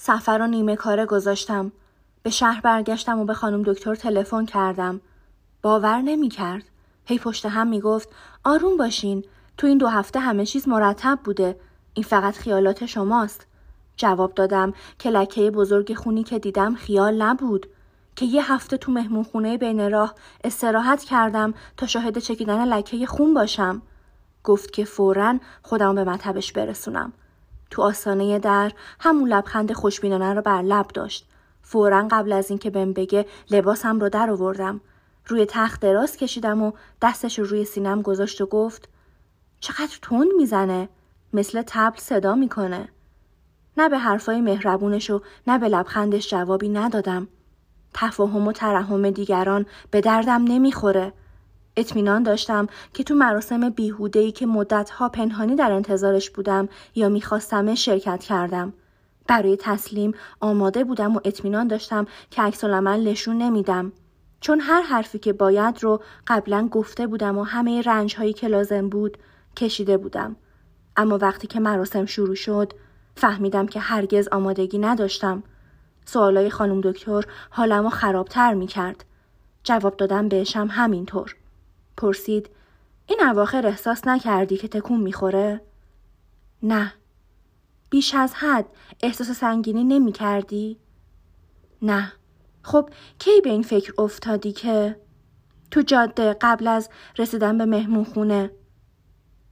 سفر رو نیمه کاره گذاشتم. به شهر برگشتم و به خانم دکتر تلفن کردم. باور نمی کرد. هی پشت هم می گفت آروم باشین. تو این دو هفته همه چیز مرتب بوده. این فقط خیالات شماست. جواب دادم که لکه بزرگ خونی که دیدم خیال نبود. که یه هفته تو مهمون خونه بین راه استراحت کردم تا شاهد چکیدن لکه خون باشم. گفت که فورا خودم به مطبش برسونم. تو آستانه در همون لبخند خوشبینانه رو بر لب داشت. فورا قبل از اینکه بهم بگه لباسم رو در آوردم. روی تخت دراز کشیدم و دستش رو روی سینم گذاشت و گفت چقدر تند می‌زنه مثل تبل صدا می‌کنه نه به حرفای مهربونش و نه به لبخندش جوابی ندادم تفاهم و ترحم دیگران به دردم نمی‌خوره اطمینان داشتم که تو مراسم بیهودهی که مدتها پنهانی در انتظارش بودم یا می‌خواستم شرکت کردم برای تسلیم آماده بودم و اطمینان داشتم که عکس نشون نمیدم چون هر حرفی که باید رو قبلا گفته بودم و همه رنج هایی که لازم بود کشیده بودم اما وقتی که مراسم شروع شد فهمیدم که هرگز آمادگی نداشتم سوالای خانم دکتر حالم رو خرابتر می کرد. جواب دادم بهشم همینطور. پرسید این اواخر احساس نکردی که تکون می‌خوره؟ نه. بیش از حد احساس سنگینی نمی کردی؟ نه. خب کی به این فکر افتادی که تو جاده قبل از رسیدن به مهمون خونه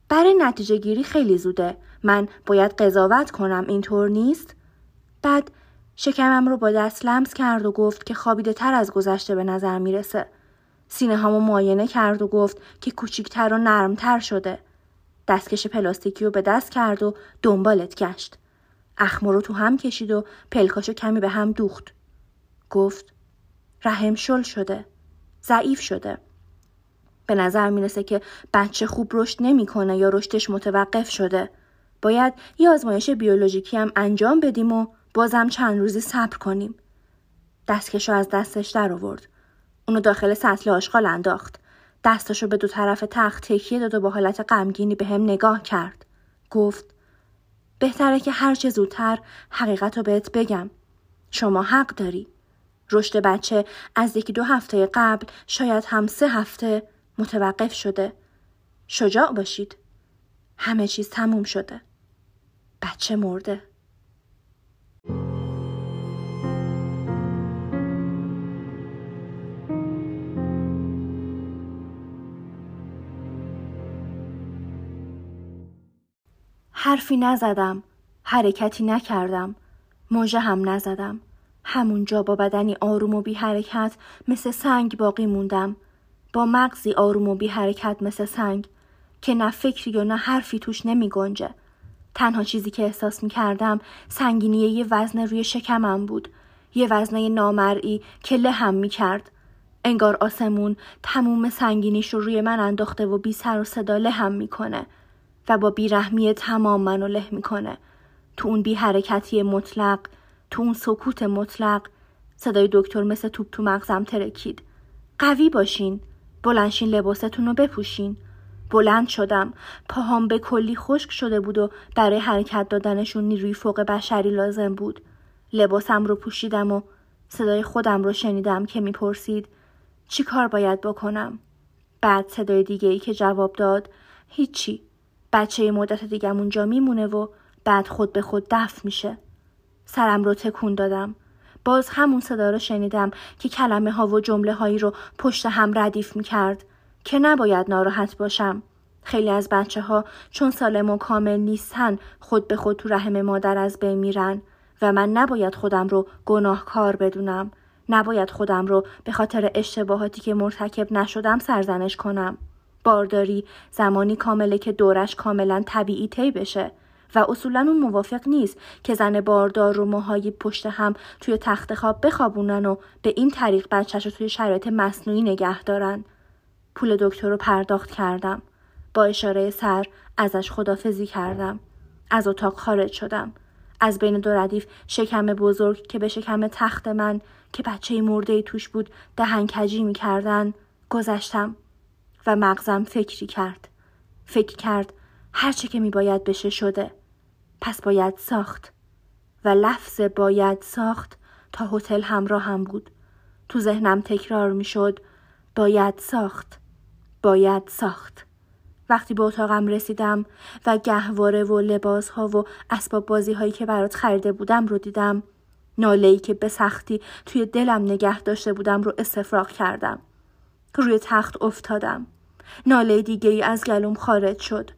برای نتیجه گیری خیلی زوده من باید قضاوت کنم اینطور نیست بعد شکمم رو با دست لمس کرد و گفت که خوابیده تر از گذشته به نظر می‌رسه سینه همو معاینه کرد و گفت که کوچیکتر و نرمتر شده. دستکش پلاستیکی رو به دست کرد و دنبالت گشت. اخمو رو تو هم کشید و پلکاشو کمی به هم دوخت. گفت رحم شل شده ضعیف شده. به نظر می‌رسه که بچه خوب رشد نمی‌کنه یا رشدش متوقف شده. باید یه آزمایش بیولوژیکی هم انجام بدیم و بازم چند روزی صبر کنیم. دستکشو از دستش در آورد. اونو داخل سطل آشغال انداخت دستشو به دو طرف تخت تکیه داد و با حالت غمگینی به هم نگاه کرد گفت بهتره که هرچه زودتر حقیقت رو بهت بگم شما حق داری رشد بچه از یکی دو هفته قبل شاید هم سه هفته متوقف شده. شجاع باشید. همه چیز تموم شده. بچه مرده. حرفی نزدم. حرکتی نکردم. موجه هم نزدم. همونجا با بدنی آروم و بی حرکت مثل سنگ باقی موندم. با مغزی آروم و بی حرکت مثل سنگ که نه فکری و نه حرفی توش نمی گنجه. تنها چیزی که احساس می کردم سنگینی یه وزن روی شکمم بود. یه وزنه نامرئی که لهم می کرد. انگار آسمون تموم سنگینیش رو روی من انداخته و بی سر و صدا لهم می‌کنه و با بیرحمی تمام منو له می‌کنه. تو اون بی حرکتی مطلق تو اون سکوت مطلق صدای دکتر مثل توپ تو مغزم ترکید. قوی باشین بلنشین لباستون رو بپوشین. بلند شدم. پاهام به کلی خشک شده بود و برای حرکت دادنشون نیروی فوق بشری لازم بود. لباسم رو پوشیدم و صدای خودم رو شنیدم که می‌پرسید چی کار باید بکنم؟ بعد صدای دیگه ای که جواب داد هیچی. بچه مدت دیگه اونجا میمونه و بعد خود به خود دفع میشه سرم رو تکون دادم. باز همون صدا رو شنیدم که کلمه ها و جمله هایی رو پشت هم ردیف می کرد که نباید ناراحت باشم. خیلی از بچه ها چون سالم و کامل نیستن خود به خود تو رحم مادر از بین میرن و من نباید خودم رو گناهکار بدونم. نباید خودم رو به خاطر اشتباهاتی که مرتکب نشدم سرزنش کنم. بارداری زمانی کامله که دورش کاملا طبیعی طی بشه و اصولا اون موافق نیست که زن باردار رو موهای پشت هم توی تخت خواب بخوابونن و به این طریق بچهش رو توی شرایط مصنوعی نگه دارن. پول دکتر رو پرداخت کردم. با اشاره سر ازش خدافزی کردم. از اتاق خارج شدم. از بین دو ردیف شکم بزرگ که به شکم تخت من که بچه مرده توش بود دهنکجی می کردن گذشتم و مغزم فکری کرد. فکر کرد هرچه که می باید بشه شده. پس باید ساخت و لفظ باید ساخت تا هتل همراه هم بود. تو ذهنم تکرار می شد باید ساخت باید ساخت وقتی به اتاقم رسیدم و گهواره و لباس ها و اسباب بازی هایی که برات خریده بودم رو دیدم ناله که به سختی توی دلم نگه داشته بودم رو استفراغ کردم روی تخت افتادم ناله دیگه ای از گلوم خارج شد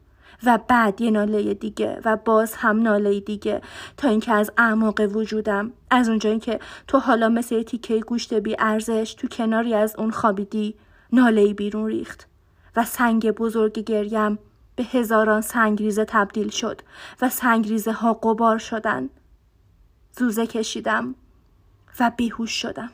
و بعد یه ناله دیگه و باز هم ناله دیگه تا اینکه از اعماق وجودم از اونجایی که تو حالا مثل تیکه گوشت بی ارزش تو کناری از اون خوابیدی ناله بیرون ریخت و سنگ بزرگ گریم به هزاران سنگریزه تبدیل شد و سنگریزه ها قبار شدن. زوزه کشیدم و بیهوش شدم.